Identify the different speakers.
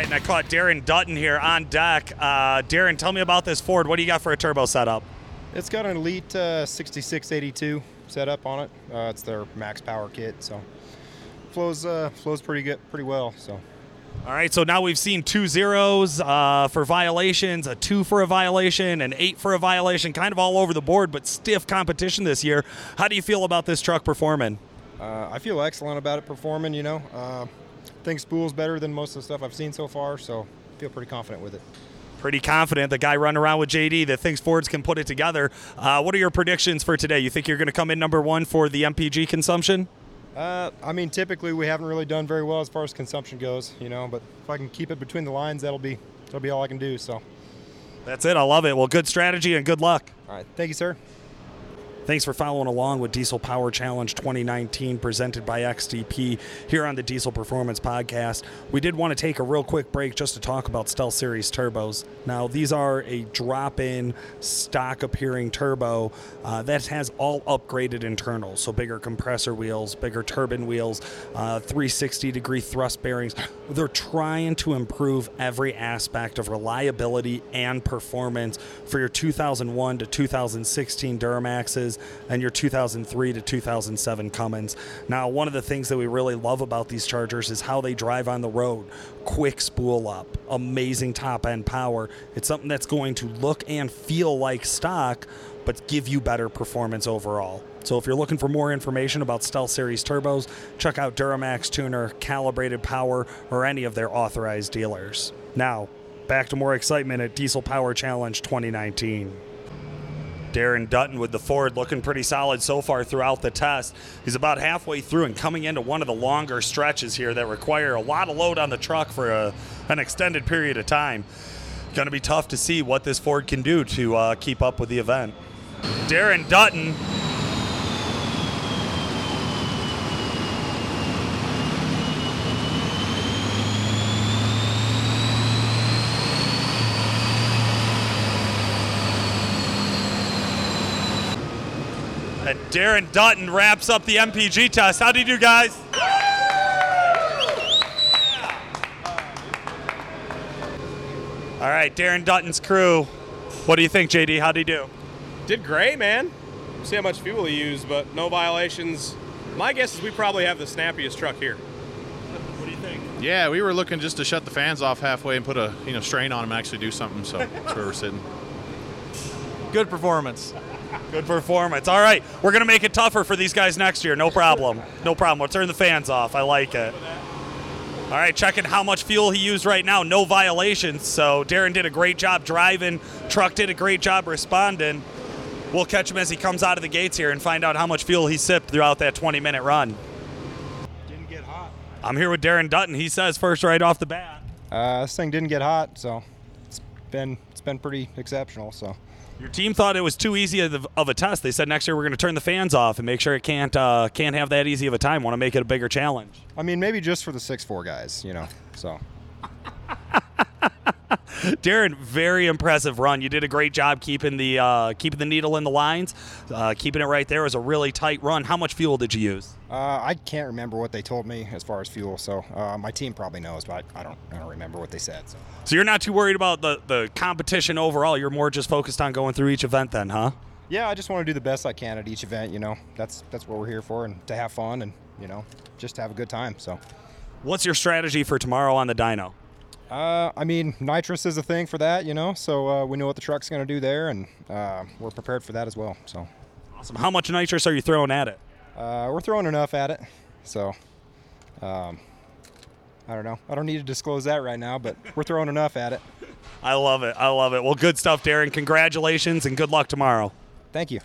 Speaker 1: right, and I caught Darren Dutton here on deck. Uh, Darren, tell me about this Ford. What do you got for a turbo setup?
Speaker 2: It's got an Elite uh, 6682 setup on it. Uh, it's their max power kit, so flows uh, flows pretty good, pretty well. So
Speaker 1: All right, so now we've seen two zeros uh, for violations, a two for a violation, an eight for a violation, kind of all over the board, but stiff competition this year. How do you feel about this truck performing?
Speaker 2: uh, I feel excellent about it performing. You know, uh, think spool's better than most of the stuff I've seen so far, so feel pretty confident with it.
Speaker 1: Pretty confident. The guy running around with JD that thinks Fords can put it together. Uh, what are your predictions for today? You think you're going to come in number one for the MPG consumption?
Speaker 2: Uh, I mean, typically we haven't really done very well as far as consumption goes, you know. But if I can keep it between the lines, that'll be that'll be all I can do. So,
Speaker 1: That's it. I love it. Well, good strategy and good luck.
Speaker 2: All right. thank you, sir.
Speaker 1: Thanks for following along with Diesel Power Challenge 2019 presented by XDP here on the Diesel Performance Podcast. We did want to take a real quick break just to talk about Stealth Series turbos. Now, these are a drop in stock appearing turbo uh, that has all upgraded internals. So, bigger compressor wheels, bigger turbine wheels, uh, 360 degree thrust bearings. They're trying to improve every aspect of reliability and performance for your 2001 to 2016 Duramaxes and your 2003 to 2007 Cummins. Now, one of the things that we really love about these Chargers is how they drive on the road. Quick spool up, amazing top end power. It's something that's going to look and feel like stock, but give you better performance overall. So if you're looking for more information about Stealth Series turbos, check out Duramax Tuner, Calibrated Power, or any of their authorized dealers. Now, back to more excitement at Diesel Power Challenge 2019. Darren Dutton with the Ford looking pretty solid so far throughout the test. He's about halfway through and coming into one of the longer stretches here that require a lot of load on the truck for a, an extended period of time. Going to be tough to see what this Ford can do to uh, keep up with the event. Darren Dutton And Darren Dutton wraps up the MPG test. How do you do, guys? All right, Darren Dutton's crew. What do you think, JD? How do you do?
Speaker 3: Did great, man. See how much fuel he used, but no violations. My guess is we probably have the snappiest truck here.
Speaker 1: What do you think?
Speaker 4: Yeah, we were looking just to shut the fans off halfway and put a you know strain on them and actually do something. So that's where we're sitting.
Speaker 5: Good performance.
Speaker 1: Good performance. All right, we're gonna make it tougher for these guys next year. No problem. No problem. We'll turn the fans off. I like it. All right, checking how much fuel he used right now. No violations. So Darren did a great job driving. Truck did a great job responding. We'll catch him as he comes out of the gates here and find out how much fuel he sipped throughout that 20-minute run.
Speaker 2: Didn't get hot.
Speaker 1: I'm here with Darren Dutton. He says first right off the bat.
Speaker 2: Uh, this thing didn't get hot, so it's been it's been pretty exceptional. So.
Speaker 1: Your team thought it was too easy of, of a test. They said next year we're going to turn the fans off and make sure it can't uh, can't have that easy of a time. Want to make it a bigger challenge.
Speaker 2: I mean, maybe just for the six four guys, you know. So
Speaker 1: Darren, very impressive run. You did a great job keeping the uh, keeping the needle in the lines, uh, keeping it right there. It was a really tight run. How much fuel did you use?
Speaker 2: uh, I can't remember what they told me as far as fuel. So uh, my team probably knows, but I, I don't I don't remember what they said. So
Speaker 1: So you're not too worried about the the competition overall. You're more just focused on going through each event, then, huh?
Speaker 2: yeah, I just want to do the best I can at each event. You know, that's that's what we're here for, and to have fun, and you know, just to have a good time. So.
Speaker 1: What's your strategy for tomorrow on the dyno?
Speaker 2: Uh, I mean, nitrous is a thing for that, you know. So uh, we know what the truck's going to do there, and uh, we're prepared for that as well. So
Speaker 1: Awesome. How much nitrous are you throwing at it?
Speaker 2: uh, we're throwing enough at it. So um, I don't know. I don't need to disclose that right now, but we're throwing enough at it.
Speaker 1: I love it. I love it. Well, good stuff, Darren. Congratulations and good luck tomorrow.
Speaker 2: Thank you.